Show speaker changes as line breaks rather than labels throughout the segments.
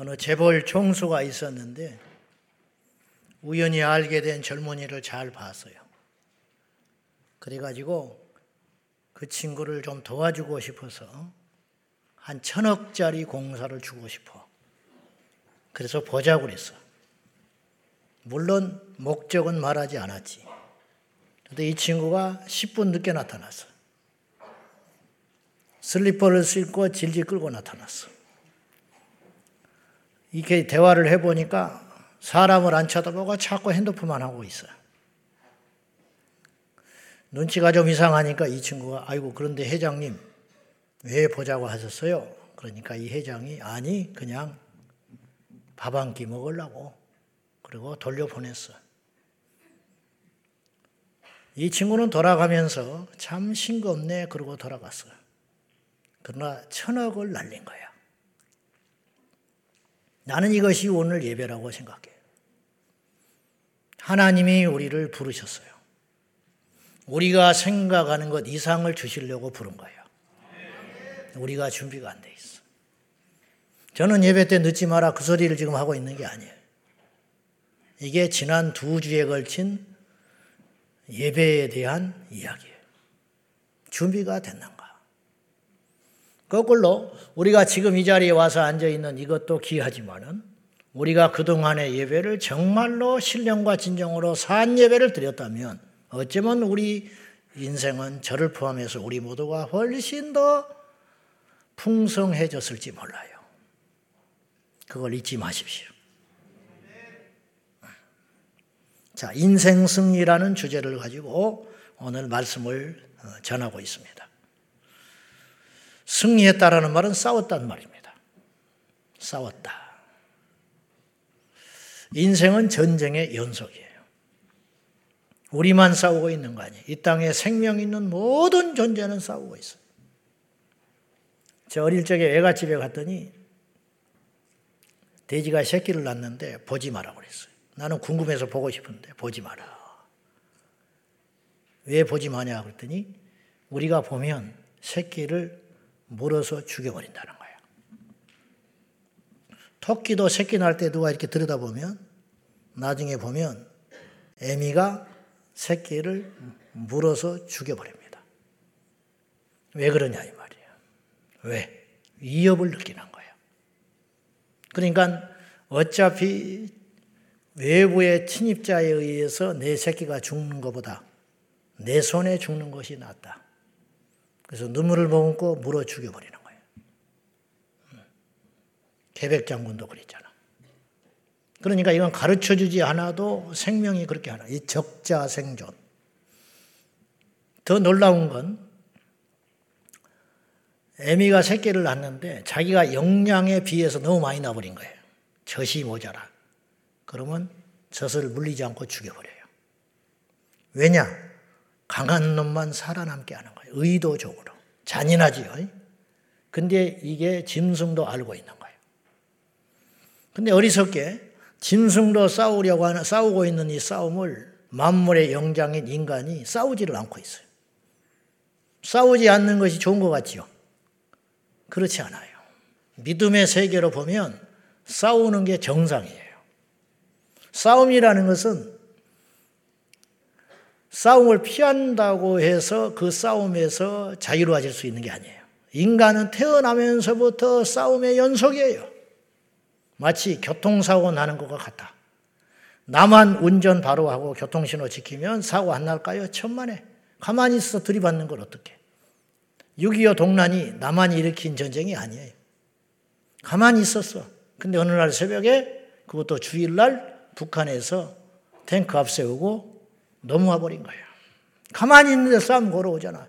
어느 재벌 총수가 있었는데 우연히 알게 된 젊은이를 잘 봤어요. 그래가지고 그 친구를 좀 도와주고 싶어서 한 천억짜리 공사를 주고 싶어. 그래서 보자고 그랬어. 물론 목적은 말하지 않았지. 근데 이 친구가 10분 늦게 나타났어. 슬리퍼를 신고 질질 끌고 나타났어. 이렇게 대화를 해보니까 사람을 안 쳐다보고 자꾸 핸드폰만 하고 있어. 눈치가 좀 이상하니까 이 친구가 아이고 그런데 회장님 왜 보자고 하셨어요? 그러니까 이 회장이 아니 그냥 밥 한 끼 먹으려고 그리고 돌려보냈어. 이 친구는 돌아가면서 참 싱겁네 그러고 돌아갔어. 그러나 천억을 날린 거야. 나는 이것이 오늘 예배라고 생각해. 하나님이 우리를 부르셨어요. 우리가 생각하는 것 이상을 주시려고 부른 거예요. 우리가 준비가 안 돼 있어. 저는 예배 때 늦지 마라 그 소리를 지금 하고 있는 게 아니에요. 이게 지난 두 주에 걸친 예배에 대한 이야기예요. 준비가 됐는가? 거꾸로 우리가 지금 이 자리에 와서 앉아 있는 이것도 귀하지만은 우리가 그동안의 예배를 정말로 신령과 진정으로 산 예배를 드렸다면 어쩌면 우리 인생은 저를 포함해서 우리 모두가 훨씬 더 풍성해졌을지 몰라요. 그걸 잊지 마십시오. 자, 인생 승리라는 주제를 가지고 오늘 말씀을 어, 전하고 있습니다. 승리했다라는 말은 싸웠단 말입니다. 싸웠다. 인생은 전쟁의 연속이에요. 우리만 싸우고 있는 거 아니에요. 이 땅에 생명 있는 모든 존재는 싸우고 있어요. 저 어릴 적에 애가 집에 갔더니 돼지가 새끼를 낳는데 보지 마라 그랬어요. 나는 궁금해서 보고 싶은데 보지 마라. 왜 보지 마냐 그랬더니 우리가 보면 새끼를 물어서 죽여버린다는 거예요. 토끼도 새끼 날 때 누가 이렇게 들여다보면 나중에 보면 애미가 새끼를 물어서 죽여버립니다. 왜 그러냐 이 말이에요. 왜? 위협을 느끼는 거예요. 그러니까 어차피 외부의 침입자에 의해서 내 새끼가 죽는 것보다 내 손에 죽는 것이 낫다. 그래서 눈물을 머금고 물어 죽여버리는 거예요. 개백 장군도 그랬잖아. 그러니까 이건 가르쳐 주지 않아도 생명이 그렇게 하나. 이 적자 생존. 더 놀라운 건 애미가 새끼를 낳는데 자기가 영양에 비해서 너무 많이 나버린 거예요. 젖이 모자라. 그러면 젖을 물리지 않고 죽여버려요. 왜냐? 강한 놈만 살아남게 하는 거예요. 의도적으로. 잔인하지요. 근데 이게 짐승도 알고 있는 거예요. 근데 어리석게 짐승도 싸우려고 하는, 싸우고 있는 이 싸움을 만물의 영장인 인간이 싸우지를 않고 있어요. 싸우지 않는 것이 좋은 것 같지요? 그렇지 않아요. 믿음의 세계로 보면 싸우는 게 정상이에요. 싸움이라는 것은 싸움을 피한다고 해서 그 싸움에서 자유로워질 수 있는 게 아니에요. 인간은 태어나면서부터 싸움의 연속이에요. 마치 교통사고 나는 것과 같다. 나만 운전 바로 하고 교통신호 지키면 사고 안 날까요? 천만에. 가만히 있어 들이받는 걸 어떻게. 6.25 동란이 나만 일으킨 전쟁이 아니에요. 가만히 있었어. 근데 어느 날 새벽에 그것도 주일날 북한에서 탱크 앞세우고 넘어와 버린 거예요. 가만히 있는데 싸움 걸어오잖아.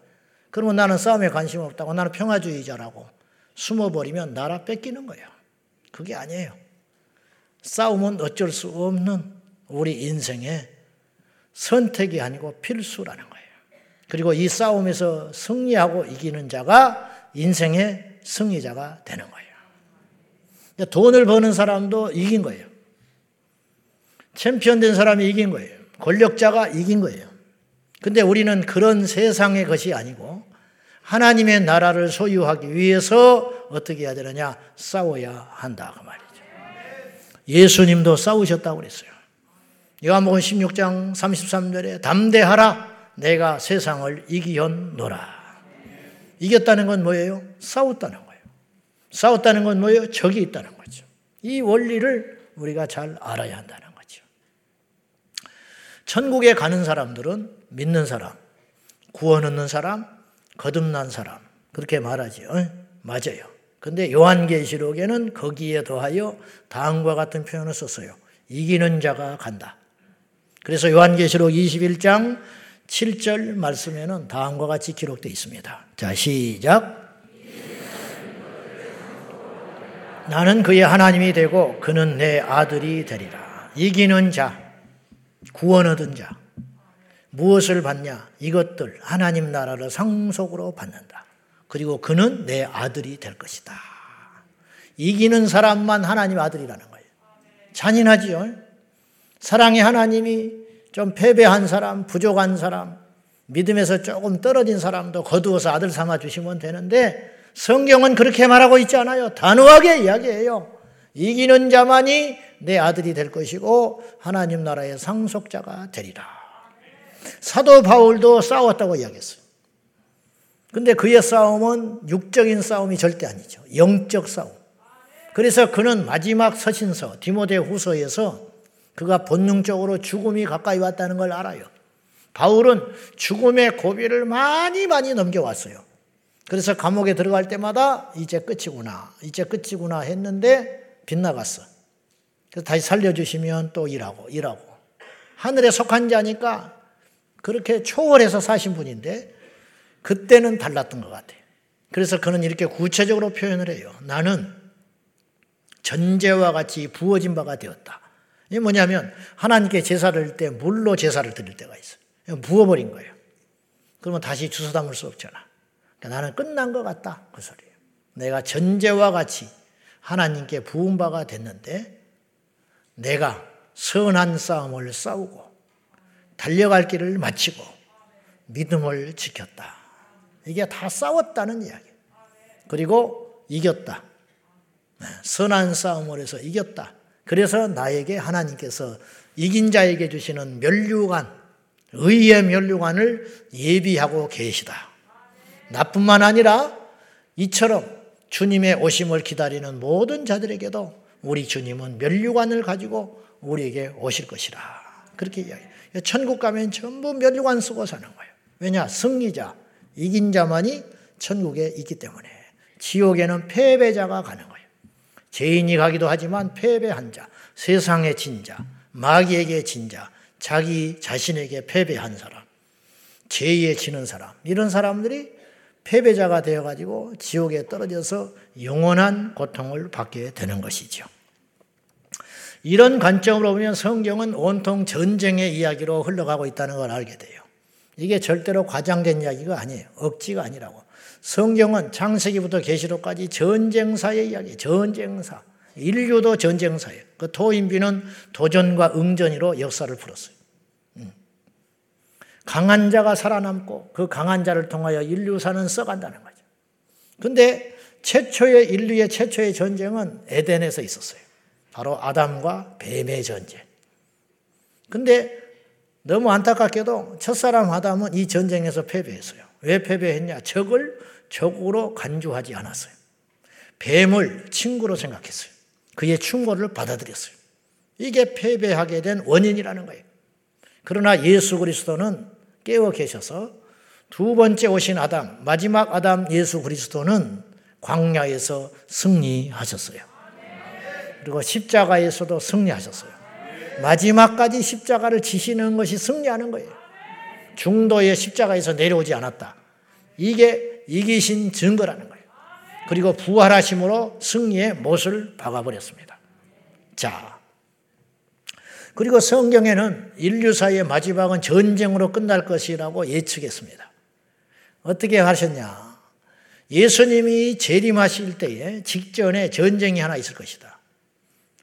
그러면 나는 싸움에 관심 없다고 나는 평화주의자라고 숨어버리면 나라 뺏기는 거예요. 그게 아니에요. 싸움은 어쩔 수 없는 우리 인생의 선택이 아니고 필수라는 거예요. 그리고 이 싸움에서 승리하고 이기는 자가 인생의 승리자가 되는 거예요. 돈을 버는 사람도 이긴 거예요. 챔피언 된 사람이 이긴 거예요. 권력자가 이긴 거예요. 근데 우리는 그런 세상의 것이 아니고 하나님의 나라를 소유하기 위해서 어떻게 해야 되느냐? 싸워야 한다. 그 말이죠. 예수님도 싸우셨다고 그랬어요. 요한복음 16장 33절에 담대하라 내가 세상을 이기었노라. 이겼다는 건 뭐예요? 싸웠다는 거예요. 싸웠다는 건 뭐예요? 적이 있다는 거죠. 이 원리를 우리가 잘 알아야 한다는 거죠. 천국에 가는 사람들은 믿는 사람, 구원 얻는 사람, 거듭난 사람 그렇게 말하죠. 맞아요. 근데 요한계시록에는 거기에 더하여 다음과 같은 표현을 썼어요. 이기는 자가 간다. 그래서 요한계시록 21장 7절 말씀에는 다음과 같이 기록되어 있습니다. 자, 시작. 나는 그의 하나님이 되고 그는 내 아들이 되리라. 이기는 자, 구원 얻은 자, 무엇을 받냐? 이것들 하나님 나라를 상속으로 받는다. 그리고 그는 내 아들이 될 것이다. 이기는 사람만 하나님 아들이라는 거예요. 잔인하지요? 사랑의 하나님이 좀 패배한 사람, 부족한 사람, 믿음에서 조금 떨어진 사람도 거두어서 아들 삼아 주시면 되는데 성경은 그렇게 말하고 있지 않아요. 단호하게 이야기해요. 이기는 자만이 내 아들이 될 것이고 하나님 나라의 상속자가 되리라. 사도 바울도 싸웠다고 이야기했어요. 근데 그의 싸움은 육적인 싸움이 절대 아니죠. 영적 싸움. 그래서 그는 마지막 서신서 디모데 후서에서 그가 본능적으로 죽음이 가까이 왔다는 걸 알아요. 바울은 죽음의 고비를 많이 많이 넘겨왔어요. 그래서 감옥에 들어갈 때마다 이제 끝이구나, 이제 끝이구나 했는데 빗나갔어. 그래서 다시 살려주시면 또 일하고, 일하고. 하늘에 속한 자니까 그렇게 초월해서 사신 분인데 그때는 달랐던 것 같아요. 그래서 그는 이렇게 구체적으로 표현을 해요. 나는 전제와 같이 부어진 바가 되었다. 이게 뭐냐면 하나님께 제사를 드릴 때 물로 제사를 드릴 때가 있어요. 부어버린 거예요. 그러면 다시 주워 담을 수 없잖아. 그러니까 나는 끝난 것 같다. 그 소리예요. 내가 전제와 같이 하나님께 부은 바가 됐는데 내가 선한 싸움을 싸우고 달려갈 길을 마치고 믿음을 지켰다. 이게 다 싸웠다는 이야기. 그리고 이겼다. 네, 선한 싸움을 해서 이겼다. 그래서 나에게 하나님께서 이긴 자에게 주시는 멸류관, 의의 멸류관을 예비하고 계시다. 나뿐만 아니라 이처럼 주님의 오심을 기다리는 모든 자들에게도 우리 주님은 멸류관을 가지고 우리에게 오실 것이라. 그렇게 이야기해요. 천국 가면 전부 멸류관 쓰고 사는 거예요. 왜냐? 승리자, 이긴 자만이 천국에 있기 때문에. 지옥에는 패배자가 가는 거예요. 죄인이 가기도 하지만 패배한 자, 세상의 진자, 마귀에게 진 자, 자기 자신에게 패배한 사람, 죄에 지는 사람, 이런 사람들이 패배자가 되어가지고 지옥에 떨어져서 영원한 고통을 받게 되는 것이죠. 이런 관점으로 보면 성경은 온통 전쟁의 이야기로 흘러가고 있다는 걸 알게 돼요. 이게 절대로 과장된 이야기가 아니에요. 억지가 아니라고. 성경은 창세기부터 계시록까지 전쟁사의 이야기, 전쟁사. 인류도 전쟁사예요. 그 토인비는 도전과 응전으로 역사를 풀었어요. 음. 강한 자가 살아남고 그 강한 자를 통하여 인류사는 써간다는 거죠. 근데 최초의 인류의 최초의 전쟁은 에덴에서 있었어요. 바로 아담과 뱀의 전쟁. 근데 너무 안타깝게도 첫사람 아담은 이 전쟁에서 패배했어요. 왜 패배했냐? 적을 적으로 간주하지 않았어요. 뱀을 친구로 생각했어요. 그의 충고를 받아들였어요. 이게 패배하게 된 원인이라는 거예요. 그러나 예수 그리스도는 깨어 계셔서 두 번째 오신 아담, 마지막 아담 예수 그리스도는 광야에서 승리하셨어요. 그리고 십자가에서도 승리하셨어요. 마지막까지 십자가를 지시는 것이 승리하는 거예요. 중도의 십자가에서 내려오지 않았다. 이게 이기신 증거라는 거예요. 그리고 부활하심으로 승리의 못을 박아버렸습니다. 자, 그리고 성경에는 인류사의 마지막은 전쟁으로 끝날 것이라고 예측했습니다. 어떻게 하셨냐? 예수님이 재림하실 때에 직전에 전쟁이 하나 있을 것이다.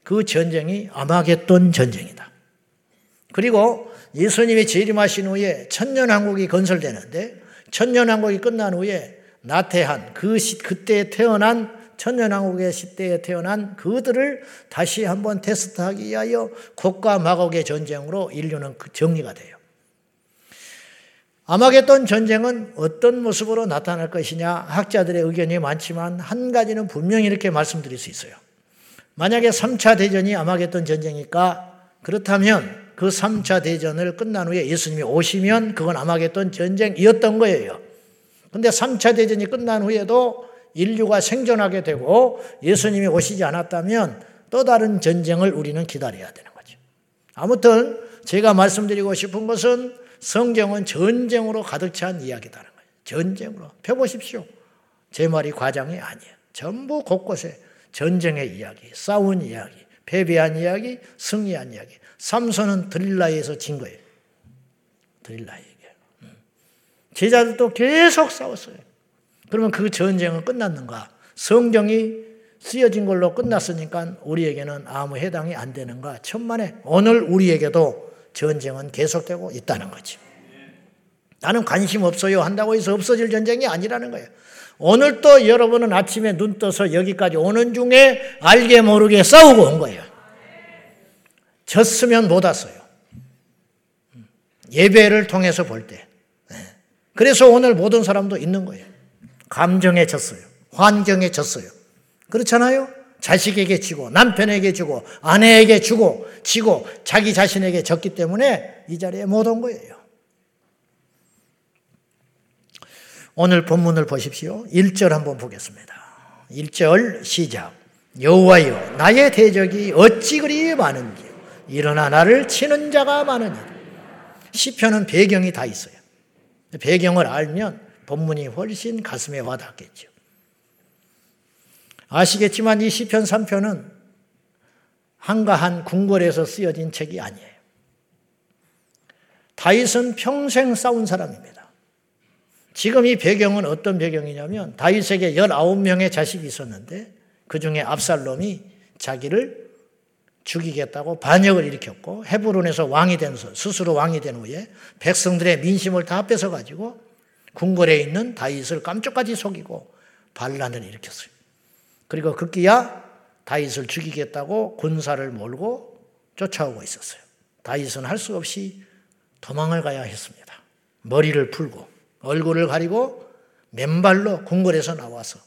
그 전쟁이 아마겟돈 전쟁이다. 그리고 예수님이 재림하신 후에 천년왕국이 건설되는데 천년왕국이 끝난 후에 나태한 그 시, 그때 태어난 천년왕국의 시대에 태어난 그들을 다시 한번 테스트하기 위하여 곡과 마곡의 전쟁으로 인류는 그 정리가 돼요. 아마겟돈 전쟁은 어떤 모습으로 나타날 것이냐 학자들의 의견이 많지만 한 가지는 분명히 이렇게 말씀드릴 수 있어요. 만약에 3차 대전이 아마겟돈 전쟁이니까 그렇다면 그 3차 대전을 끝난 후에 예수님이 오시면 그건 아마겟돈 전쟁이었던 거예요. 근데 3차 대전이 끝난 후에도 인류가 생존하게 되고 예수님이 오시지 않았다면 또 다른 전쟁을 우리는 기다려야 되는 거죠. 아무튼 제가 말씀드리고 싶은 것은 성경은 전쟁으로 가득 찬 이야기다는 거예요. 전쟁으로. 펴보십시오. 제 말이 과장이 아니에요. 전부 곳곳에 전쟁의 이야기, 싸운 이야기, 패배한 이야기, 승리한 이야기. 삼손은 드릴라에서 진 거예요. 드릴라에게. 음. 제자들도 계속 싸웠어요. 그러면 그 전쟁은 끝났는가? 성경이 쓰여진 걸로 끝났으니까 우리에게는 아무 해당이 안 되는가? 천만에 오늘 우리에게도 전쟁은 계속되고 있다는 거지. 나는 관심 없어요 한다고 해서 없어질 전쟁이 아니라는 거예요. 오늘 또 여러분은 아침에 눈 떠서 여기까지 오는 중에 알게 모르게 싸우고 온 거예요. 졌으면 못 왔어요. 예배를 통해서 볼 때. 네. 그래서 오늘 모든 사람도 있는 거예요. 감정에 졌어요. 환경에 졌어요. 그렇잖아요? 자식에게 지고 남편에게 주고 아내에게 주고 지고 자기 자신에게 졌기 때문에 이 자리에 못 온 거예요. 오늘 본문을 보십시오. 1절 한번 보겠습니다. 1절 시작. 여호와여 나의 대적이 어찌 그리 많은지 일어나 나를 치는 자가 많으니 시편은 배경이 다 있어요. 배경을 알면 본문이 훨씬 가슴에 와닿겠죠. 아시겠지만 이 시편 3편은 한가한 궁궐에서 쓰여진 책이 아니에요. 다윗은 평생 싸운 사람입니다. 지금 이 배경은 어떤 배경이냐면 다윗에게 19명의 자식이 있었는데 그 중에 압살롬이 자기를 죽이겠다고 반역을 일으켰고 헤브론에서 왕이 된 스스로 왕이 된 후에 백성들의 민심을 다 뺏어 가지고 궁궐에 있는 다윗을 깜짝까지 속이고 반란을 일으켰어요. 그리고 급기야 다윗을 죽이겠다고 군사를 몰고 쫓아오고 있었어요. 다윗은 할 수 없이 도망을 가야 했습니다. 머리를 풀고 얼굴을 가리고 맨발로 궁궐에서 나와서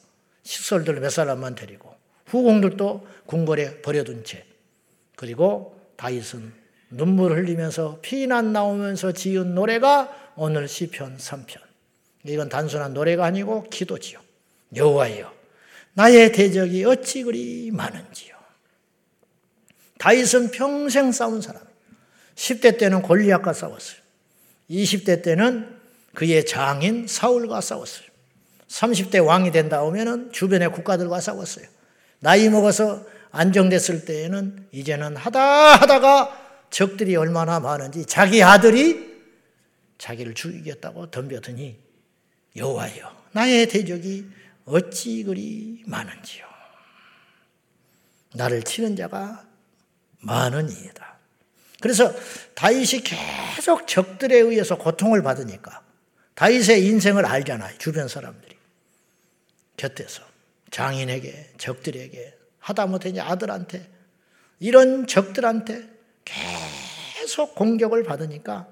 식솔들 몇 사람만 데리고 후궁들도 궁궐에 버려둔 채 그리고 다윗은 눈물 흘리면서 피난 나오면서 지은 노래가 오늘 시편 3편. 이건 단순한 노래가 아니고 기도지요. 여호와여 나의 대적이 어찌 그리 많은지요. 다윗은 평생 싸운 사람. 10대 때는 골리앗과 싸웠어요. 20대 때는 그의 장인 사울과 싸웠어요. 30대 왕이 된다 오면은 주변의 국가들과 싸웠어요. 나이 먹어서 안정됐을 때에는 이제는 하다 하다가 적들이 얼마나 많은지 자기 아들이 자기를 죽이겠다고 덤벼드니 여호와여 나의 대적이 어찌 그리 많은지요. 나를 치는 자가 많으니이다. 그래서 다윗이 계속 적들에 의해서 고통을 받으니까 다윗의 인생을 알잖아요. 주변 사람들이. 곁에서 장인에게 적들에게 하다못해 아들한테 이런 적들한테 계속 공격을 받으니까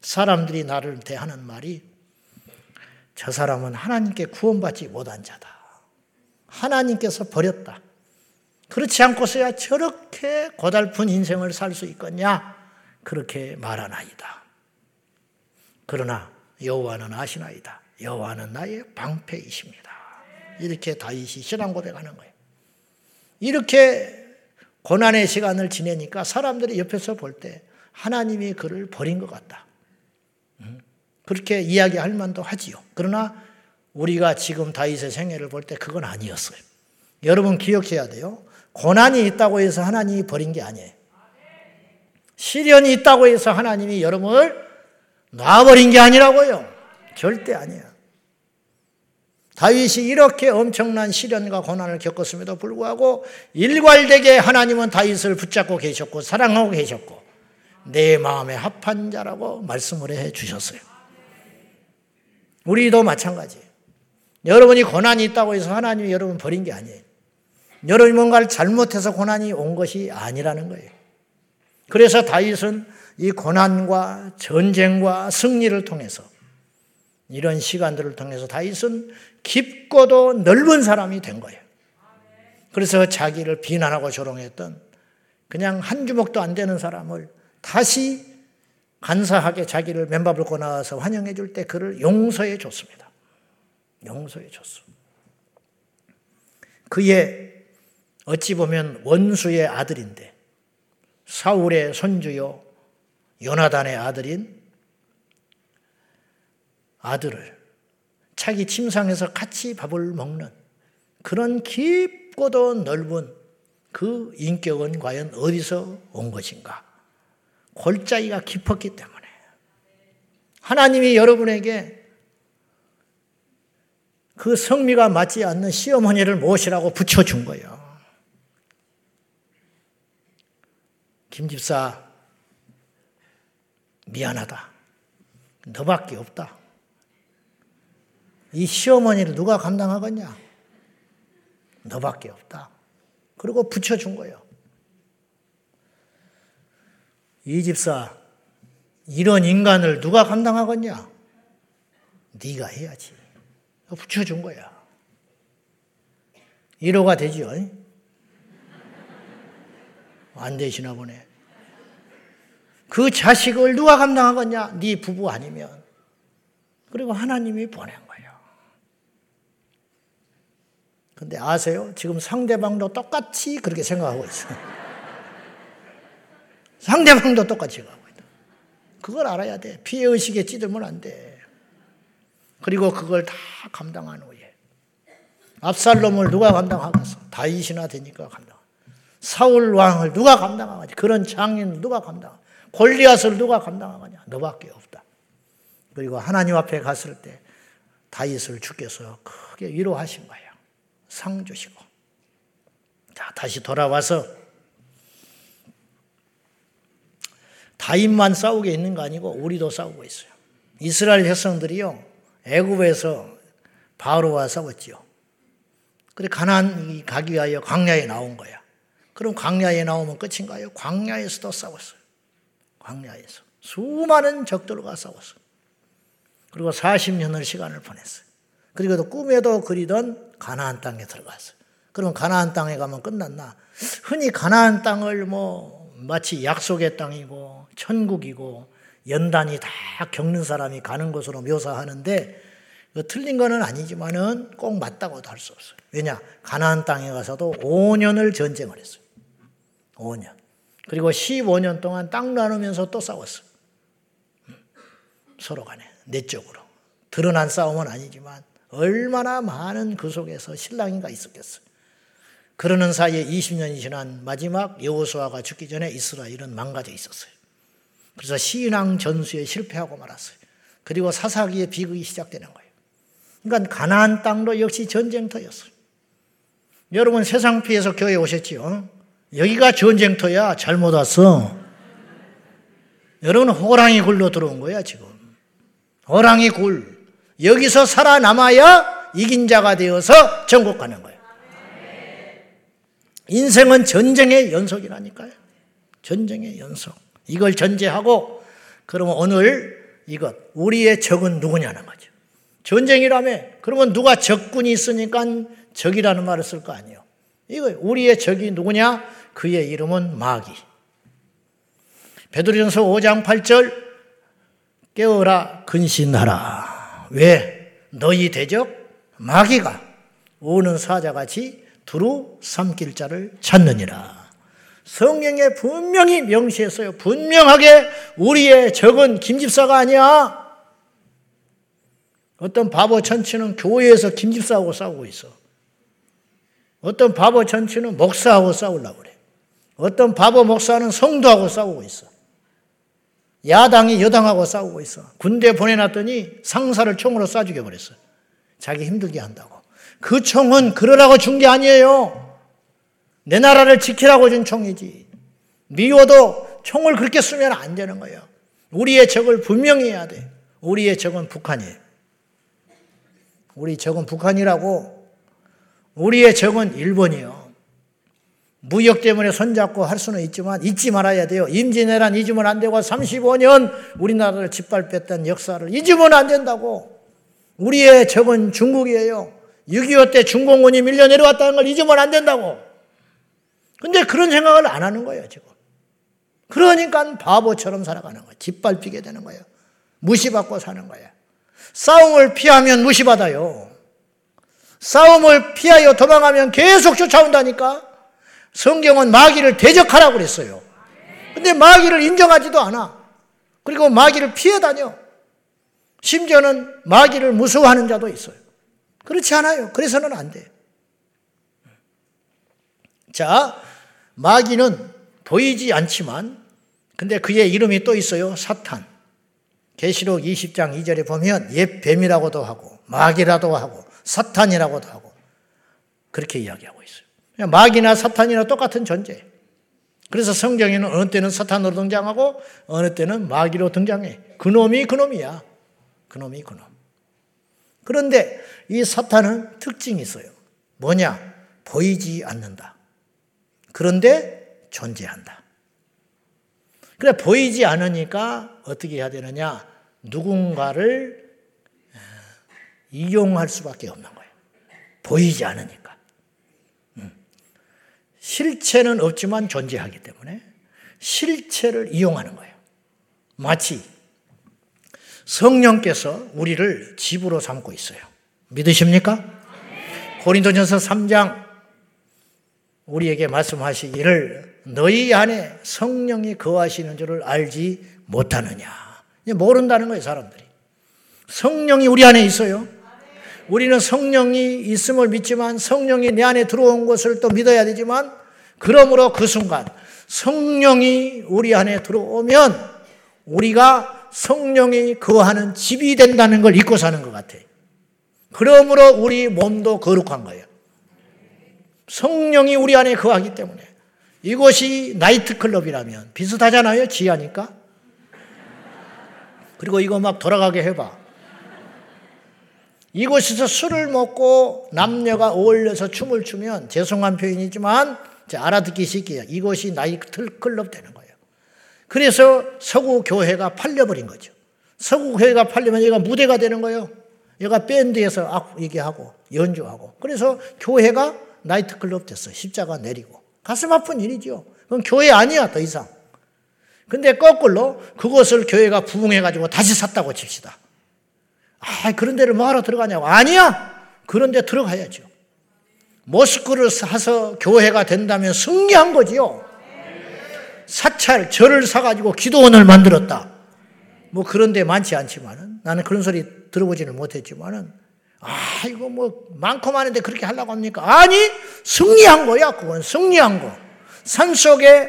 사람들이 나를 대하는 말이 저 사람은 하나님께 구원받지 못한 자다. 하나님께서 버렸다. 그렇지 않고서야 저렇게 고달픈 인생을 살 수 있겠냐? 그렇게 말하나이다. 그러나 여호와는 아시나이다. 여호와는 나의 방패이십니다. 이렇게 다윗이 신앙 고백하는 거예요. 이렇게 고난의 시간을 지내니까 사람들이 옆에서 볼 때 하나님이 그를 버린 것 같다. 그렇게 이야기할 만도 하지요. 그러나 우리가 지금 다윗의 생애를 볼 때 그건 아니었어요. 여러분 기억해야 돼요. 고난이 있다고 해서 하나님이 버린 게 아니에요. 시련이 있다고 해서 하나님이 여러분을 놔버린 게 아니라고요. 절대 아니야. 다윗이 이렇게 엄청난 시련과 고난을 겪었음에도 불구하고 일괄되게 하나님은 다윗을 붙잡고 계셨고 사랑하고 계셨고 내 마음에 합한 자라고 말씀을 해 주셨어요. 우리도 마찬가지예요. 여러분이 고난이 있다고 해서 하나님이 여러분 버린 게 아니에요. 여러분이 뭔가를 잘못해서 고난이 온 것이 아니라는 거예요. 그래서 다윗은 이 고난과 전쟁과 승리를 통해서 이런 시간들을 통해서 다윗은 깊고도 넓은 사람이 된 거예요. 그래서 자기를 비난하고 조롱했던 그냥 한 주먹도 안 되는 사람을 다시 간사하게 자기를 맨밥을 꺼나와서 환영해 줄 때 그를 용서해 줬습니다. 용서해 줬어. 그의 어찌 보면 원수의 아들인데 사울의 손주요 요나단의 아들인 아들을 자기 침상에서 같이 밥을 먹는 그런 깊고도 넓은 그 인격은 과연 어디서 온 것인가? 골짜기가 깊었기 때문에 하나님이 여러분에게 그 성미가 맞지 않는 시어머니를 모시라고 붙여준 거예요. 김 집사, 미안하다. 너밖에 없다. 이 시어머니를 누가 감당하겠냐? 너밖에 없다. 그리고 붙여준 거예요. 이 집사, 이런 인간을 누가 감당하겠냐? 네가 해야지. 붙여준 거야. 1호가 되지요? 안 되시나 보네. 그 자식을 누가 감당하겠냐? 네 부부 아니면. 그리고 하나님이 보낸 거예요. 근데 아세요? 지금 상대방도 똑같이 그렇게 생각하고 있어요. 상대방도 똑같이 가고 있다. 그걸 알아야 돼. 피해 의식에 찌들면 안 돼. 그리고 그걸 다 감당한 후에. 압살롬을 누가 감당하겠어? 다윗이나 되니까 감당. 사울 왕을 누가 감당하겠지? 그런 장인을 누가 감당? 골리앗을 누가 감당하겠냐? 너밖에 없다. 그리고 하나님 앞에 갔을 때 다윗을 주께서 크게 위로하신 거예요. 상 주시고. 자, 다시 돌아와서 다윗만 싸우게 있는 거 아니고 우리도 싸우고 있어요. 이스라엘 백성들이요 애굽에서 바로와 싸웠지요. 그래 가나안 가기 위하여 광야에 나온 거야. 그럼 광야에 나오면 끝인가요? 광야에서도 싸웠어요. 광야에서 수많은 적들과 싸웠어요. 그리고 40년을 시간을 보냈어요. 그리고 또 꿈에도 그리던 가나안 땅에 들어갔어요. 그럼 가나안 땅에 가면 끝났나? 흔히 가나안 땅을 뭐 마치 약속의 땅이고 천국이고 연단이 다 겪는 사람이 가는 곳으로 묘사하는데 틀린 거는 아니지만은 꼭 맞다고도 할 수 없어요. 왜냐? 가나안 땅에 가서도 5년을 전쟁을 했어요. 5년. 그리고 15년 동안 땅 나누면서 또 싸웠어요. 음, 서로 간에 내적으로. 드러난 싸움은 아니지만 얼마나 많은 그 속에서 신랑인가 있었겠어요. 그러는 사이에 20년이 지난 마지막 여호수아가 죽기 전에 이스라엘은 망가져 있었어요. 그래서 신앙 전수에 실패하고 말았어요. 그리고 사사기의 비극이 시작되는 거예요. 그러니까 가나안 땅도 역시 전쟁터였어요. 여러분 세상 피해서 교회 오셨지요? 여기가 전쟁터야. 잘못 왔어. 여러분 호랑이 굴로 들어온 거야 지금. 호랑이 굴. 여기서 살아남아야 이긴 자가 되어서 전국 가는 거예요. 인생은 전쟁의 연속이라니까요. 전쟁의 연속. 이걸 전제하고 그러면 오늘 이것 우리의 적은 누구냐는 거죠. 전쟁이라며 그러면 누가 적군이 있으니까 적이라는 말을 쓸 거 아니에요. 이거 우리의 적이 누구냐? 그의 이름은 마귀. 베드로전서 5장 8절 깨어라 근신하라. 왜? 너희 대적 마귀가 오는 사자같이 두루 삼킬 자를 찾느니라. 성경에 분명히 명시했어요. 분명하게 우리의 적은 김집사가 아니야. 어떤 바보 천치는 교회에서 김집사하고 싸우고 있어. 어떤 바보 천치는 목사하고 싸우려고 그래. 어떤 바보 목사는 성도하고 싸우고 있어. 야당이 여당하고 싸우고 있어. 군대 보내놨더니 상사를 총으로 쏴 죽여버렸어. 자기 힘들게 한다고. 그 총은 그러라고 준 게 아니에요. 내 나라를 지키라고 준 총이지. 미워도 총을 그렇게 쓰면 안 되는 거예요. 우리의 적을 분명히 해야 돼. 우리의 적은 북한이에요. 우리 적은 북한이라고 우리의 적은 일본이요. 무역 때문에 손잡고 할 수는 있지만 잊지 말아야 돼요. 임진왜란 잊으면 안 되고 35년 우리나라를 짓밟혔던 역사를 잊으면 안 된다고. 우리의 적은 중국이에요. 6.25 때 중공군이 밀려 내려왔다는 걸 잊으면 안 된다고. 근데 그런 생각을 안 하는 거예요, 지금. 그러니까 바보처럼 살아가는 거예요. 짓밟히게 되는 거예요. 무시받고 사는 거예요. 싸움을 피하면 무시받아요. 싸움을 피하여 도망가면 계속 쫓아온다니까? 성경은 마귀를 대적하라고 그랬어요. 근데 마귀를 인정하지도 않아. 그리고 마귀를 피해 다녀. 심지어는 마귀를 무서워하는 자도 있어요. 그렇지 않아요. 그래서는 안 돼. 자, 마귀는 보이지 않지만, 근데 그의 이름이 또 있어요. 사탄. 계시록 20장 2절에 보면 옛 뱀이라고도 하고, 마귀라도 하고, 사탄이라고도 하고, 그렇게 이야기하고 있어요. 마귀나 사탄이나 똑같은 존재. 그래서 성경에는 어느 때는 사탄으로 등장하고 어느 때는 마귀로 등장해. 그놈이 그놈이야. 그놈이 그놈. 그런데 이 사탄은 특징이 있어요. 뭐냐? 보이지 않는다. 그런데 존재한다. 그래, 보이지 않으니까 어떻게 해야 되느냐? 누군가를 이용할 수밖에 없는 거예요. 보이지 않으니까. 실체는 없지만 존재하기 때문에 실체를 이용하는 거예요. 마치 성령께서 우리를 집으로 삼고 있어요. 믿으십니까? 고린도전서 3장 우리에게 말씀하시기를 너희 안에 성령이 거하시는 줄을 알지 못하느냐. 모른다는 거예요, 사람들이. 성령이 우리 안에 있어요. 우리는 성령이 있음을 믿지만 성령이 내 안에 들어온 것을 또 믿어야 되지만 그러므로 그 순간 성령이 우리 안에 들어오면 우리가 성령이 거하는 집이 된다는 걸 잊고 사는 것 같아요. 그러므로 우리 몸도 거룩한 거예요. 성령이 우리 안에 거하기 때문에 이것이 나이트클럽이라면 비슷하잖아요. 지하니까. 그리고 이거 막 돌아가게 해봐. 이곳에서 술을 먹고 남녀가 어울려서 춤을 추면 죄송한 표현이지만 알아듣기 쉽게 이것이 나이트 클럽 되는. 그래서 서구 교회가 팔려버린 거죠. 서구 교회가 팔리면 얘가 무대가 되는 거예요. 얘가 밴드에서 얘기하고 연주하고 그래서 교회가 나이트 클럽 됐어. 십자가 내리고 가슴 아픈 일이죠. 그럼 교회 아니야 더 이상. 근데 거꾸로 그것을 교회가 부흥해가지고 다시 샀다고 칩시다. 아, 그런 데를 뭐하러 들어가냐고. 아니야! 그런 데 들어가야죠. 모스크를 사서 교회가 된다면 승리한 거지요. 사찰, 절을 사가지고 기도원을 만들었다. 뭐 그런 데 많지 않지만은 나는 그런 소리 들어보지는 못했지만은 아, 이거 뭐 많고 많은데 그렇게 하려고 합니까? 아니, 승리한 거야. 그건 승리한 거. 산 속에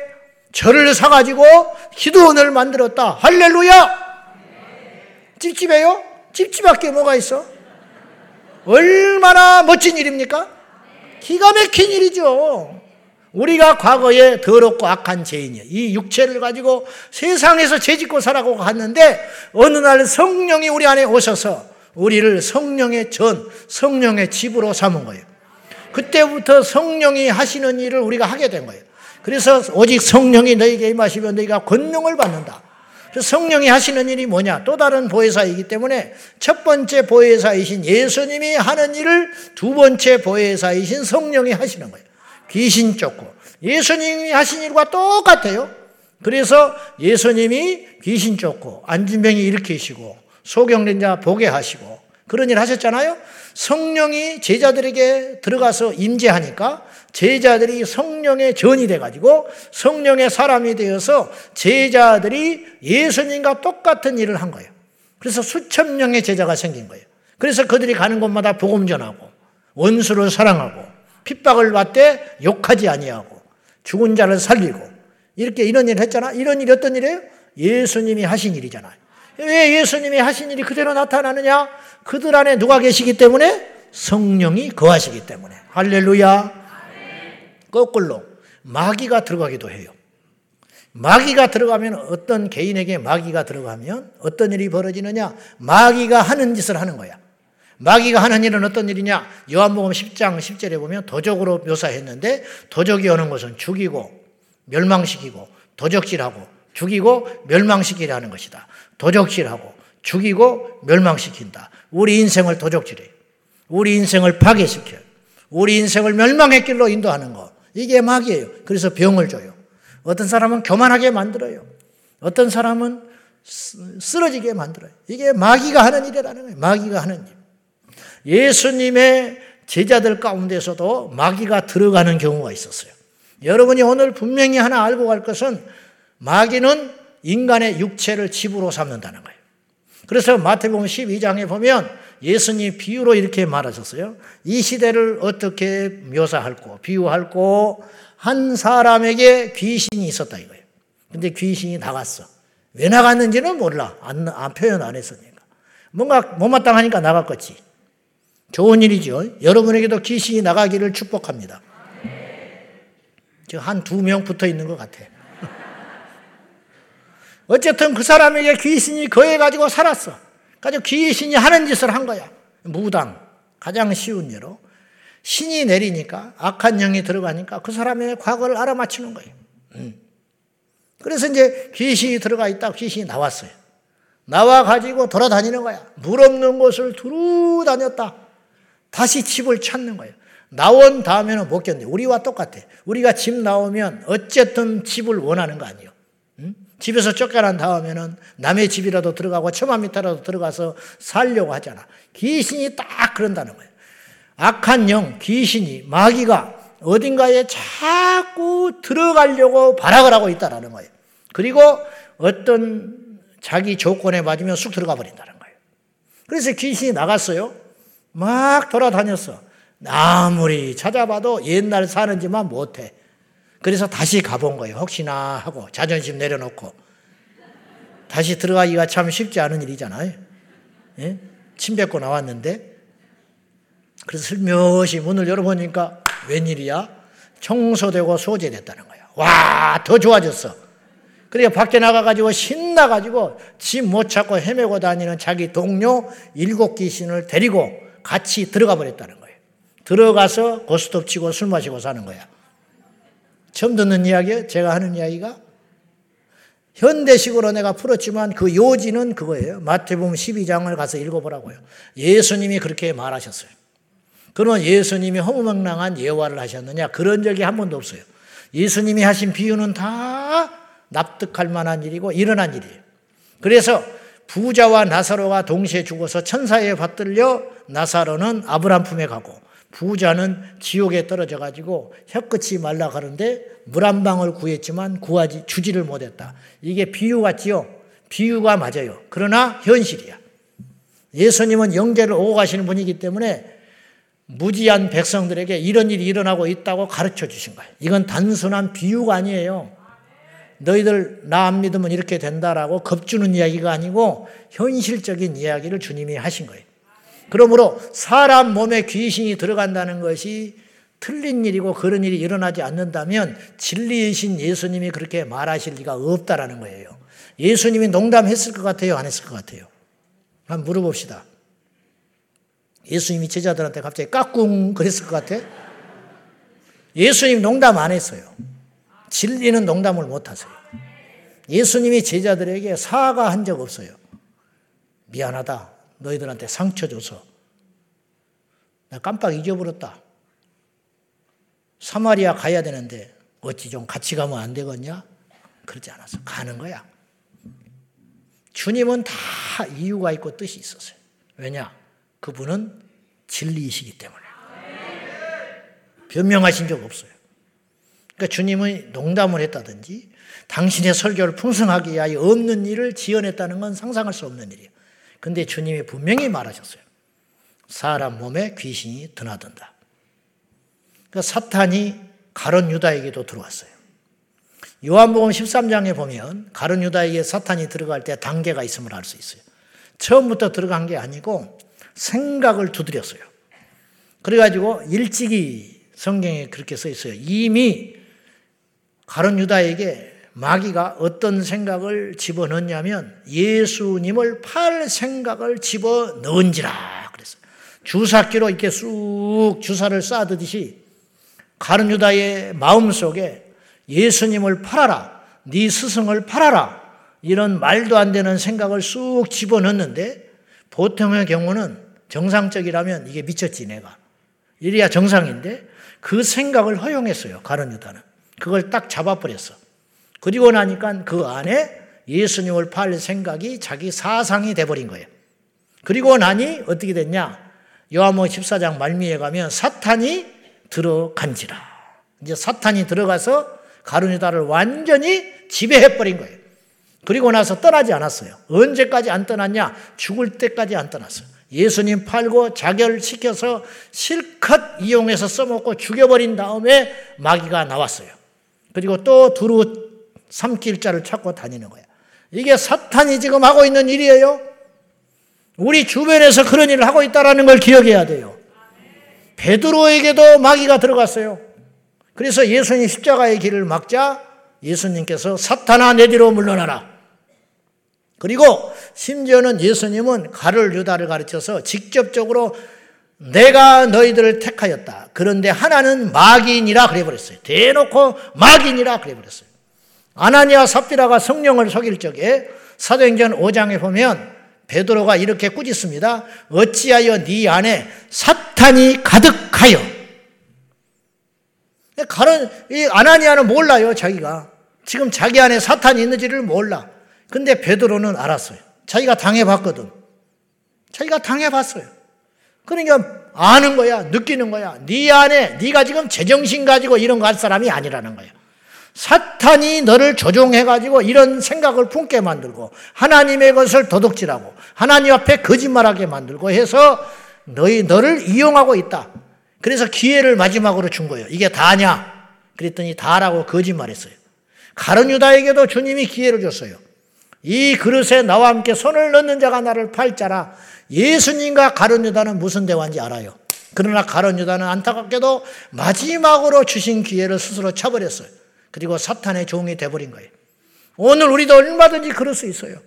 절을 사가지고 기도원을 만들었다. 할렐루야! 찝찝해요? 찝찝할 뭐가 있어? 얼마나 멋진 일입니까? 기가 막힌 일이죠. 우리가 과거에 더럽고 악한 죄인이야. 이 육체를 가지고 세상에서 죄짓고 살아고 갔는데 어느 날 성령이 우리 안에 오셔서 우리를 성령의 전, 성령의 집으로 삼은 거예요. 그때부터 성령이 하시는 일을 우리가 하게 된 거예요. 그래서 오직 성령이 너에게 임하시면 너희가 권능을 받는다. 성령이 하시는 일이 뭐냐? 또 다른 보혜사이기 때문에 첫 번째 보혜사이신 예수님이 하는 일을 두 번째 보혜사이신 성령이 하시는 거예요. 귀신 쫓고. 예수님이 하신 일과 똑같아요. 그래서 예수님이 귀신 쫓고 안진병이 일으키시고 소경된 자 보게 하시고 그런 일 하셨잖아요. 성령이 제자들에게 들어가서 임재하니까 제자들이 성령의 전이 돼가지고 성령의 사람이 되어서 제자들이 예수님과 똑같은 일을 한 거예요. 그래서 수천 명의 제자가 생긴 거예요. 그래서 그들이 가는 곳마다 복음 전하고 원수를 사랑하고 핍박을 받되 욕하지 아니하고 죽은 자를 살리고 이렇게 이런 일을 했잖아. 이런 일이 어떤 일이에요? 예수님이 하신 일이잖아요. 왜 예수님이 하신 일이 그대로 나타나느냐? 그들 안에 누가 계시기 때문에 성령이 거하시기 때문에 할렐루야. 거꾸로 마귀가 들어가기도 해요. 마귀가 들어가면 어떤 개인에게 마귀가 들어가면 어떤 일이 벌어지느냐? 마귀가 하는 짓을 하는 거야. 마귀가 하는 일은 어떤 일이냐? 요한복음 10장 10절에 보면 도적으로 묘사했는데 도적이 오는 것은 죽이고 멸망시키고 도적질하고 죽이고 멸망시키라는 것이다. 도적질하고 죽이고 멸망시킨다. 우리 인생을 도적질해. 우리 인생을 파괴시켜. 우리 인생을 멸망의 길로 인도하는 것. 이게 마귀예요. 그래서 병을 줘요. 어떤 사람은 교만하게 만들어요. 어떤 사람은 쓰러지게 만들어요. 이게 마귀가 하는 일이라는 거예요. 마귀가 하는 일. 예수님의 제자들 가운데서도 마귀가 들어가는 경우가 있었어요. 여러분이 오늘 분명히 하나 알고 갈 것은 마귀는 인간의 육체를 집으로 삼는다는 거예요. 그래서 마태복음 12장에 보면 예수님 비유로 이렇게 말하셨어요. 이 시대를 어떻게 묘사할고 비유할고 한 사람에게 귀신이 있었다 이거예요. 근데 귀신이 나갔어. 왜 나갔는지는 몰라. 안, 안 표현 안 했으니까. 뭔가 못마땅하니까 나갔겠지. 좋은 일이죠. 여러분에게도 귀신이 나가기를 축복합니다. 한두 명 붙어 있는 것 같아. 어쨌든 그 사람에게 귀신이 거해가지고 살았어. 가지고 귀신이 하는 짓을 한 거야. 무당. 가장 쉬운 예로. 신이 내리니까, 악한 영이 들어가니까 그 사람의 과거를 알아맞히는 거예요. 음. 그래서 이제 귀신이 들어가 있다 귀신이 나왔어요. 나와가지고 돌아다니는 거야. 물 없는 곳을 두루 다녔다. 다시 집을 찾는 거예요. 나온 다음에는 못 견뎌. 우리와 똑같아. 우리가 집 나오면 어쨌든 집을 원하는 거 아니에요. 응? 집에서 쫓겨난 다음에는 남의 집이라도 들어가고 천만 미터라도 들어가서 살려고 하잖아. 귀신이 딱 그런다는 거예요. 악한 영, 귀신이, 마귀가 어딘가에 자꾸 들어가려고 발악을 하고 있다는 거예요. 그리고 어떤 자기 조건에 맞으면 쑥 들어가 버린다는 거예요. 그래서 귀신이 나갔어요. 막 돌아다녔어. 아무리 찾아봐도 옛날 사는지만 못해. 그래서 다시 가본 거예요. 혹시나 하고 자존심 내려놓고 다시 들어가기가 참 쉽지 않은 일이잖아요. 예? 침 뱉고 나왔는데 그래서 슬며시 문을 열어보니까 웬일이야? 청소되고 소재됐다는 거야. 와, 더 좋아졌어. 그러니까 밖에 나가가지고 신나가지고 집 못 찾고 헤매고 다니는 자기 동료 일곱 귀신을 데리고 같이 들어가 버렸다는 거예요. 들어가서 고스톱 치고 술 마시고 사는 거야. 처음 듣는 이야기예요. 제가 하는 이야기가. 현대식으로 내가 풀었지만 그 요지는 그거예요. 마태복음 12장을 가서 읽어보라고요. 예수님이 그렇게 말하셨어요. 그러면 예수님이 허무맹랑한 예화를 하셨느냐? 그런 적이 한 번도 없어요. 예수님이 하신 비유는 다 납득할 만한 일이고 일어난 일이에요. 그래서 부자와 나사로가 동시에 죽어서 천사에 받들려 나사로는 아브람 품에 가고 부자는 지옥에 떨어져 가지고 혀끝이 말라 가는데 물 한 방울 구했지만 구하지 주지를 못했다. 이게 비유 같지요? 비유가 맞아요. 그러나 현실이야. 예수님은 영계를 오고 가시는 분이기 때문에 무지한 백성들에게 이런 일이 일어나고 있다고 가르쳐 주신 거예요. 이건 단순한 비유가 아니에요. 너희들 나 안 믿으면 이렇게 된다라고 겁주는 이야기가 아니고 현실적인 이야기를 주님이 하신 거예요. 그러므로 사람 몸에 귀신이 들어간다는 것이 틀린 일이고 그런 일이 일어나지 않는다면 진리이신 예수님이 그렇게 말하실 리가 없다라는 거예요. 예수님이 농담했을 것 같아요? 안 했을 것 같아요? 한번 물어봅시다. 예수님이 제자들한테 갑자기 까꿍 그랬을 것 같아? 예수님 농담 안 했어요. 진리는 농담을 못 하세요. 예수님이 제자들에게 사과한 적 없어요. 미안하다. 너희들한테 상처 줘서 나 깜빡 잊어버렸다. 사마리아 가야 되는데 어찌 좀 같이 가면 안 되겠냐? 그러지 않아서 가는 거야. 주님은 다 이유가 있고 뜻이 있었어요. 왜냐? 그분은 진리이시기 때문에. 변명하신 적 없어요. 그러니까 주님은 농담을 했다든지 당신의 설교를 풍성하게 위하여 없는 일을 지어냈다는 건 상상할 수 없는 일이에요. 근데 주님이 분명히 말하셨어요. 사람 몸에 귀신이 드나든다. 그러니까 사탄이 가론 유다에게도 들어왔어요. 요한복음 13장에 보면 가론 유다에게 사탄이 들어갈 때 단계가 있음을 알 수 있어요. 처음부터 들어간 게 아니고 생각을 두드렸어요. 그래가지고 일찍이 성경에 그렇게 써 있어요. 이미 가론 유다에게 마귀가 어떤 생각을 집어넣냐면 예수님을 팔 생각을 집어넣은지라 그랬어요. 주사기로 이렇게 쑥 주사를 쏴듯이 가른 유다의 마음속에 예수님을 팔아라. 네 스승을 팔아라. 이런 말도 안 되는 생각을 쑥 집어넣는데 보통의 경우는 정상적이라면 이게 미쳤지 내가. 이래야 정상인데 그 생각을 허용했어요. 가른 유다는. 그걸 딱 잡아버렸어. 그리고 나니까 그 안에 예수님을 팔 생각이 자기 사상이 돼버린 거예요. 그리고 나니 어떻게 됐냐? 요한복 14장 말미에 가면 사탄이 들어간지라. 이제 사탄이 들어가서 가룟유다를 완전히 지배해 버린 거예요. 그리고 나서 떠나지 않았어요. 언제까지 안 떠났냐? 죽을 때까지 안 떠났어요. 예수님 팔고 자결시켜서 실컷 이용해서 써먹고 죽여버린 다음에 마귀가 나왔어요. 그리고 또 두루 삼킬 자를 찾고 다니는 거야. 이게 사탄이 지금 하고 있는 일이에요. 우리 주변에서 그런 일을 하고 있다는 걸 기억해야 돼요. 베드로에게도 마귀가 들어갔어요. 그래서 예수님 십자가의 길을 막자 예수님께서 사탄아 내 뒤로 물러나라. 그리고 심지어는 예수님은 가를 유다를 가르쳐서 직접적으로 내가 너희들을 택하였다. 그런데 하나는 마귀인이라 그래버렸어요. 대놓고 마귀인이라 그래버렸어요. 아나니아 삽비라가 성령을 속일 적에 사도행전 5장에 보면 베드로가 이렇게 꾸짖습니다. 어찌하여 네 안에 사탄이 가득하여. 가는 이 아나니아는 몰라요, 자기가. 지금 자기 안에 사탄이 있는지를 몰라. 근데 베드로는 알았어요. 자기가 당해봤거든. 자기가 당해봤어요. 그러니까 아는 거야, 느끼는 거야. 네 안에 네가 지금 제정신 가지고 이런 거 할 사람이 아니라는 거야. 사탄이 너를 조종해 가지고 이런 생각을 품게 만들고 하나님의 것을 도둑질하고 하나님 앞에 거짓말하게 만들고 해서 너희 너를 이용하고 있다. 그래서 기회를 마지막으로 준 거예요. 이게 다냐? 그랬더니 다라고 거짓말했어요. 가른 유다에게도 주님이 기회를 줬어요. 이 그릇에 나와 함께 손을 넣는 자가 나를 팔자라. 예수님과 가른 유다는 무슨 대화인지 알아요. 그러나 가론 유다는 안타깝게도 마지막으로 주신 기회를 스스로 쳐버렸어요. 그리고 사탄의 종이 돼버린 거예요. 오늘 우리도 얼마든지 그럴 수 있어요.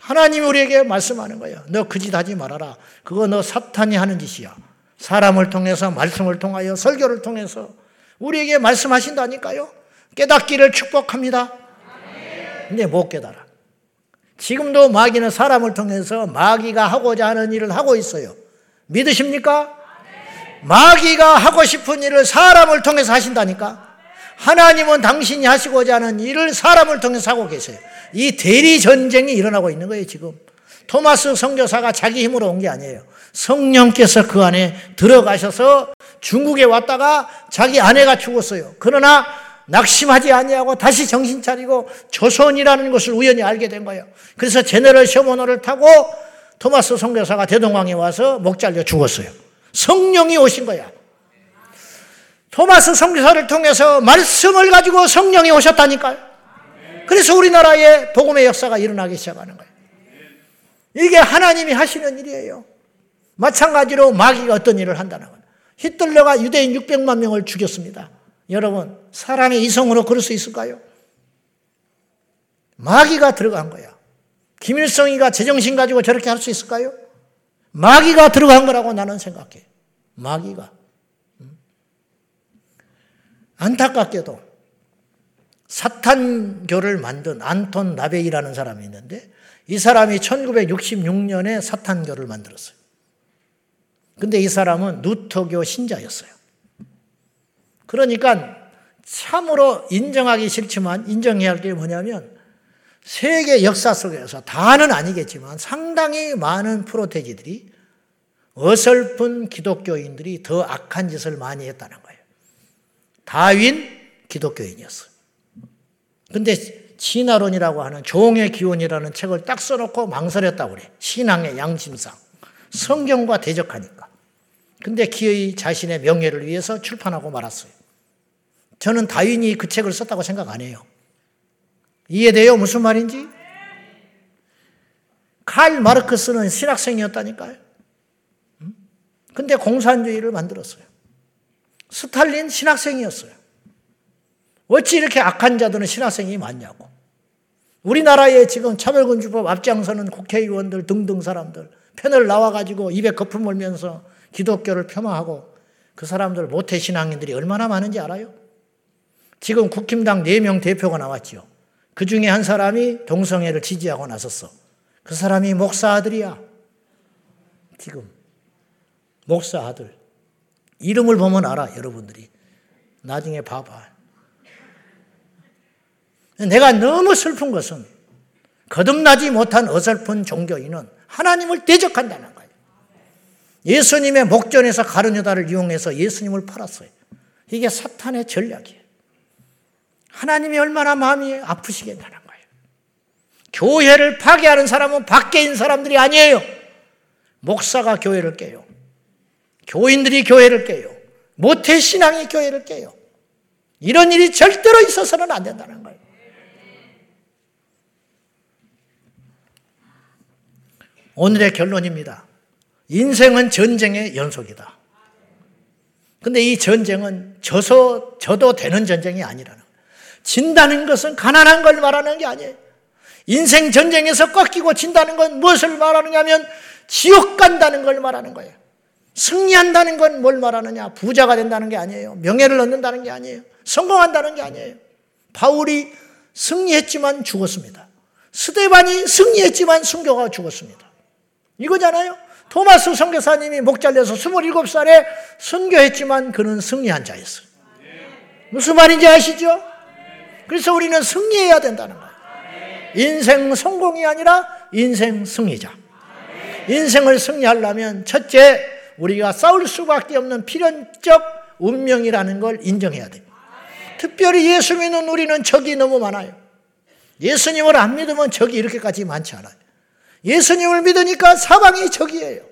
하나님이 우리에게 말씀하는 거예요. 너 그 짓 하지 말아라. 그거 너 사탄이 하는 짓이야. 사람을 통해서, 말씀을 통하여, 설교를 통해서 우리에게 말씀하신다니까요. 깨닫기를 축복합니다. 근데 못 깨달아. 지금도 마귀는 사람을 통해서 마귀가 하고자 하는 일을 하고 있어요. 믿으십니까? 마귀가 하고 싶은 일을 사람을 통해서 하신다니까? 하나님은 당신이 하시고자 하는 일을 사람을 통해서 하고 계세요. 이 대리 전쟁이 일어나고 있는 거예요, 지금. 토마스 선교사가 자기 힘으로 온 게 아니에요. 성령께서 그 안에 들어가셔서 중국에 왔다가 자기 아내가 죽었어요. 그러나 낙심하지 아니하고 다시 정신 차리고 조선이라는 것을 우연히 알게 된 거예요. 그래서 제너럴 셔모노를 타고 토마스 선교사가 대동강에 와서 목 잘려 죽었어요. 성령이 오신 거야. 토마스 성교사를 통해서 말씀을 가지고 성령이 오셨다니까요. 그래서 우리나라에 복음의 역사가 일어나기 시작하는 거예요. 이게 하나님이 하시는 일이에요. 마찬가지로 마귀가 어떤 일을 한다는 거예요. 히틀러가 유대인 600만 명을 죽였습니다. 여러분, 사람의 이성으로 그럴 수 있을까요? 마귀가 들어간 거야. 김일성이가 제정신 가지고 저렇게 할 수 있을까요? 마귀가 들어간 거라고 나는 생각해. 마귀가. 안타깝게도 사탄교를 만든 안톤 나베이라는 사람이 있는데 이 사람이 1966년에 사탄교를 만들었어요. 근데 이 사람은 누터교 신자였어요. 그러니까 참으로 인정하기 싫지만 인정해야 할 게 뭐냐면 세계 역사 속에서 다는 아니겠지만 상당히 많은 프로테지들이 어설픈 기독교인들이 더 악한 짓을 많이 했다는 거예요. 다윈 기독교인이었어요. 근데 진화론이라고 하는 종의 기원이라는 책을 딱 써놓고 망설였다고 그래. 신앙의 양심상. 성경과 대적하니까. 근데 기어이 자신의 명예를 위해서 출판하고 말았어요. 저는 다윈이 그 책을 썼다고 생각 안 해요. 이해돼요? 무슨 말인지? 칼 마르크스는 신학생이었다니까요. 근데 공산주의를 만들었어요. 스탈린 신학생이었어요. 어찌 이렇게 악한 자들은 신학생이 많냐고. 우리나라에 지금 차별금지법 앞장서는 국회의원들 등등 사람들 패널 나와가지고 입에 거품 물면서 기독교를 폄하하고 그 사람들 모태 신앙인들이 얼마나 많은지 알아요? 지금 국힘당 4명 대표가 나왔지요. 그 중에 한 사람이 동성애를 지지하고 나섰어. 그 사람이 목사 아들이야. 지금. 목사 아들. 이름을 보면 알아, 여러분들이. 나중에 봐봐. 내가 너무 슬픈 것은 거듭나지 못한 어설픈 종교인은 하나님을 대적한다는 거예요. 예수님의 목전에서 가르뉴다를 이용해서 예수님을 팔았어요. 이게 사탄의 전략이에요. 하나님이 얼마나 마음이 아프시겠냐는 거예요. 교회를 파괴하는 사람은 밖에 있는 사람들이 아니에요. 목사가 교회를 깨요. 교인들이 교회를 깨요. 모태 신앙이 교회를 깨요. 이런 일이 절대로 있어서는 안 된다는 거예요. 오늘의 결론입니다. 인생은 전쟁의 연속이다. 근데 이 전쟁은 져서, 져도 되는 전쟁이 아니라는. 진다는 것은 가난한 걸 말하는 게 아니에요. 인생 전쟁에서 꺾이고 진다는 건 무엇을 말하느냐 하면 지옥 간다는 걸 말하는 거예요. 승리한다는 건 뭘 말하느냐? 부자가 된다는 게 아니에요. 명예를 얻는다는 게 아니에요. 성공한다는 게 아니에요. 바울이 승리했지만 죽었습니다. 스데반이 승리했지만 순교가 죽었습니다. 이거잖아요. 토마스 선교사님이 목 잘려서 27살에 순교했지만 그는 승리한 자였어요. 무슨 말인지 아시죠? 그래서 우리는 승리해야 된다는 거예요. 인생 성공이 아니라 인생 승리자. 인생을 승리하려면 첫째, 우리가 싸울 수밖에 없는 필연적 운명이라는 걸 인정해야 됩니다. 특별히 예수 믿는 우리는 적이 너무 많아요. 예수님을 안 믿으면 적이 이렇게까지 많지 않아요. 예수님을 믿으니까 사방이 적이에요.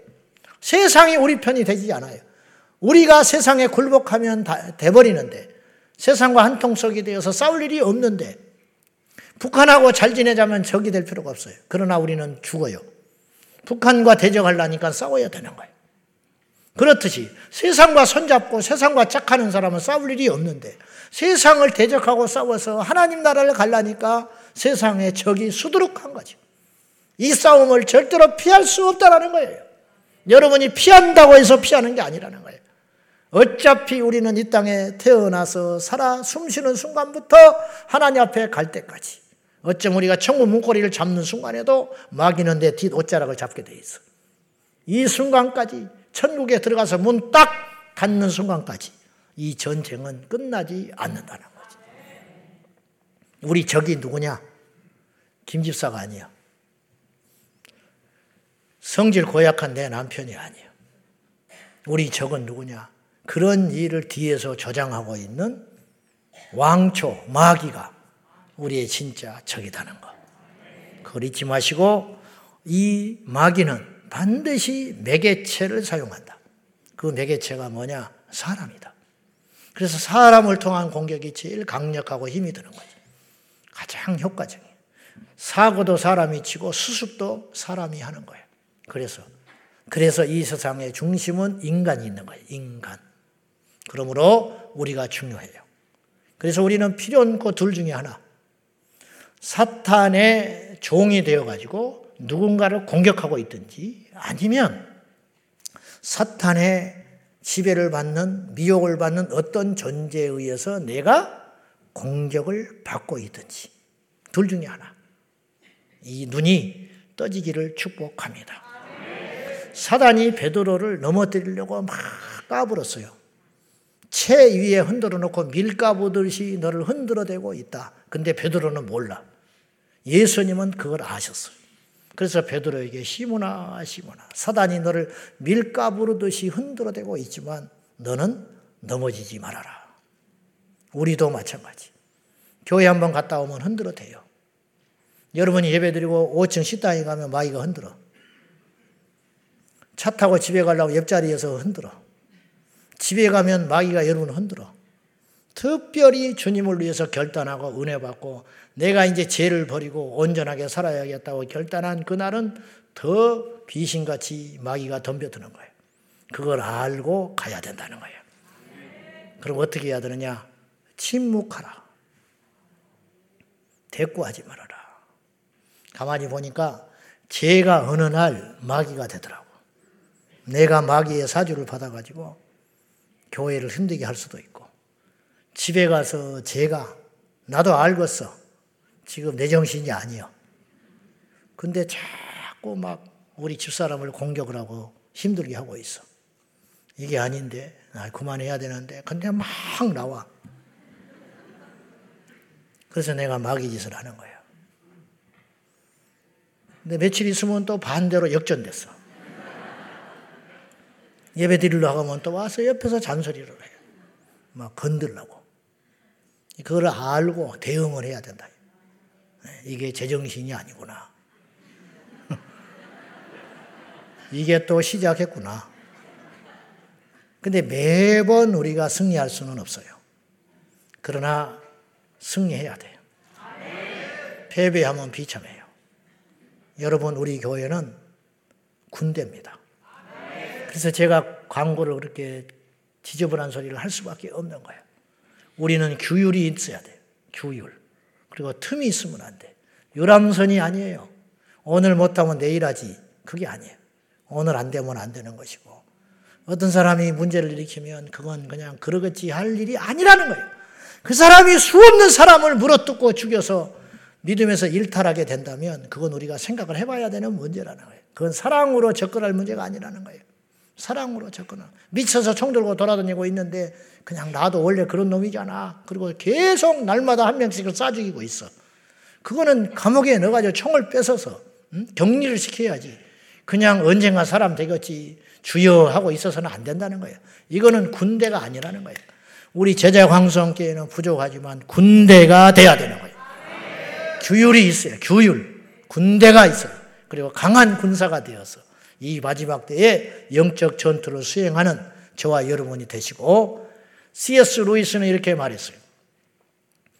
세상이 우리 편이 되지 않아요. 우리가 세상에 굴복하면 다 돼버리는데 세상과 한통속이 되어서 싸울 일이 없는데 북한하고 잘 지내자면 적이 될 필요가 없어요. 그러나 우리는 죽어요. 북한과 대적하려니까 싸워야 되는 거예요. 그렇듯이 세상과 손잡고 세상과 짝하는 사람은 싸울 일이 없는데 세상을 대적하고 싸워서 하나님 나라를 갈라니까 세상의 적이 수두룩한 거죠. 이 싸움을 절대로 피할 수 없다라는 거예요. 여러분이 피한다고 해서 피하는 게 아니라는 거예요. 어차피 우리는 이 땅에 태어나서 살아 숨쉬는 순간부터 하나님 앞에 갈 때까지 어쩜 우리가 천국 문고리를 잡는 순간에도 마귀는 내 뒷 옷자락을 잡게 돼 있어. 이 순간까지 천국에 들어가서 문 딱 닫는 순간까지 이 전쟁은 끝나지 않는다는 거지. 우리 적이 누구냐? 김 집사가 아니야. 성질 고약한 내 남편이 아니에요. 우리 적은 누구냐? 그런 일을 뒤에서 조장하고 있는 왕초, 마귀가 우리의 진짜 적이다는 거. 그걸 잊지 마시고 이 마귀는 반드시 매개체를 사용한다. 그 매개체가 뭐냐? 사람이다. 그래서 사람을 통한 공격이 제일 강력하고 힘이 드는 거죠. 가장 효과적이에요. 사고도 사람이 치고 수습도 사람이 하는 거예요. 그래서 그래서 이 세상의 중심은 인간이 있는 거예요. 인간. 그러므로 우리가 중요해요. 그래서 우리는 없고 둘 중에 하나. 사탄의 종이 되어가지고 누군가를 공격하고 있든지 아니면 사탄의 지배를 받는, 미혹을 받는 어떤 존재에 의해서 내가 공격을 받고 있든지 둘 중에 하나. 이 눈이 떠지기를 축복합니다. 사단이 베드로를 넘어뜨리려고 막 까불었어요. 채 위에 흔들어 놓고 밀가부듯이 너를 흔들어 대고 있다. 근데 베드로는 몰라. 예수님은 그걸 아셨어요. 그래서 베드로에게 시모나 시모나 사단이 너를 밀가부르듯이 흔들어 대고 있지만 너는 넘어지지 말아라. 우리도 마찬가지. 교회 한번 갔다 오면 흔들어 대요. 여러분이 예배드리고 5층 식당에 가면 마귀가 흔들어. 차 타고 집에 가려고 옆자리에서 흔들어. 집에 가면 마귀가 여러분을 흔들어. 특별히 주님을 위해서 결단하고 은혜 받고 내가 이제 죄를 버리고 온전하게 살아야겠다고 결단한 그날은 더 귀신같이 마귀가 덤벼드는 거예요. 그걸 알고 가야 된다는 거예요. 그럼 어떻게 해야 되느냐? 침묵하라. 대꾸하지 말아라. 가만히 보니까 제가 어느 날 마귀가 되더라고. 내가 마귀의 사주를 받아가지고 교회를 힘들게 할 수도 있고, 집에 가서 제가, 나도 알겠어. 지금 내 정신이 아니요. 근데 자꾸 막 우리 집사람을 공격을 하고 힘들게 하고 있어. 이게 아닌데, 아, 그만해야 되는데, 근데 막 나와. 그래서 내가 마귀 짓을 하는 거예요. 근데 며칠 있으면 또 반대로 역전됐어. 예배 드리러 가면 또 와서 옆에서 잔소리를 해요. 막 건들라고. 그걸 알고 대응을 해야 된다. 이게 제정신이 아니구나. 이게 또 시작했구나. 근데 매번 우리가 승리할 수는 없어요. 그러나 승리해야 돼요. 패배하면 비참해요. 여러분, 우리 교회는 군대입니다. 그래서 제가 광고를 그렇게 지저분한 소리를 할 수밖에 없는 거예요. 우리는 규율이 있어야 돼요. 규율. 그리고 틈이 있으면 안 돼. 유람선이 아니에요. 오늘 못하면 내일 하지. 그게 아니에요. 오늘 안 되면 안 되는 것이고. 어떤 사람이 문제를 일으키면 그건 그냥 그러겠지 할 일이 아니라는 거예요. 그 사람이 수없는 사람을 물어뜯고 죽여서 믿음에서 일탈하게 된다면 그건 우리가 생각을 해봐야 되는 문제라는 거예요. 그건 사랑으로 접근할 문제가 아니라는 거예요. 사랑으로 접근을. 미쳐서 총 들고 돌아다니고 있는데 그냥 나도 원래 그런 놈이잖아. 그리고 계속 날마다 한 명씩을 쏴 죽이고 있어. 그거는 감옥에 넣어가지고 총을 뺏어서 응? 격리를 시켜야지. 그냥 언젠가 사람 되겠지. 주여 하고 있어서는 안 된다는 거예요. 이거는 군대가 아니라는 거예요. 우리 제자 광성교회는 부족하지만 군대가 돼야 되는 거예요. 규율이 있어요. 규율. 군대가 있어요. 그리고 강한 군사가 되어서 이 마지막 때에 영적 전투를 수행하는 저와 여러분이 되시고 C.S. 루이스는 이렇게 말했어요.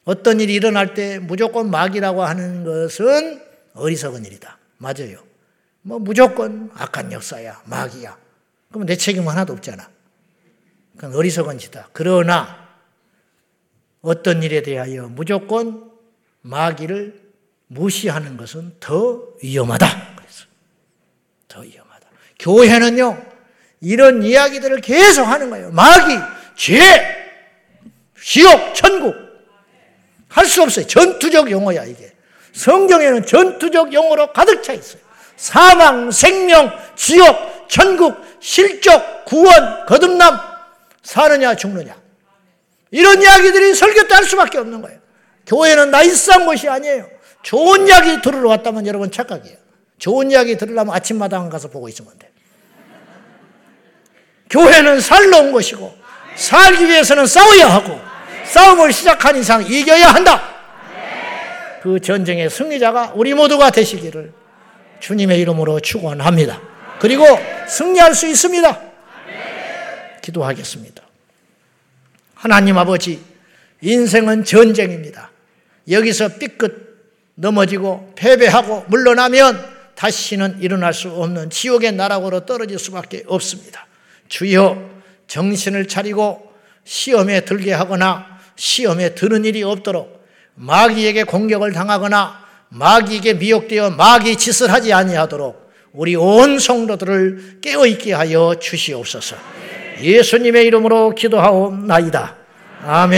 어떤 일이 일어날 때 무조건 막이라고 하는 것은 어리석은 일이다. 맞아요. 뭐 무조건 악한 역사야, 막이야. 그러면 내 책임 하나도 없잖아. 그건 어리석은 짓다. 그러나 어떤 일에 대하여 무조건 마귀를 무시하는 것은 더 위험하다. 그래서 더 위험하다. 교회는요 이런 이야기들을 계속 하는 거예요. 마귀, 죄, 지옥, 천국 할 수 없어요. 전투적 용어야 이게. 성경에는 전투적 용어로 가득 차 있어요. 사망, 생명, 지옥, 천국, 실족, 구원, 거듭남, 사느냐 죽느냐. 이런 이야기들이 설교 때 할 수밖에 없는 거예요. 교회는 나이스한 곳이 아니에요. 좋은 이야기 들으러 왔다면 여러분 착각이에요. 좋은 이야기 들으려면 아침마당 가서 보고 있으면 돼. 교회는 살러 온 것이고, 살기 위해서는 싸워야 하고, 싸움을 시작한 이상 이겨야 한다. 그 전쟁의 승리자가 우리 모두가 되시기를 주님의 이름으로 축원합니다. 그리고 승리할 수 있습니다. 기도하겠습니다. 하나님 아버지, 인생은 전쟁입니다. 여기서 삐끗 넘어지고 패배하고 물러나면 다시는 일어날 수 없는 지옥의 나락으로 떨어질 수밖에 없습니다. 주여 정신을 차리고 시험에 들게 하거나 시험에 드는 일이 없도록 마귀에게 공격을 당하거나 마귀에게 미혹되어 마귀 짓을 하지 아니하도록 우리 온 성도들을 깨어 있게 하여 주시옵소서. 예수님의 이름으로 기도하옵나이다. 아멘.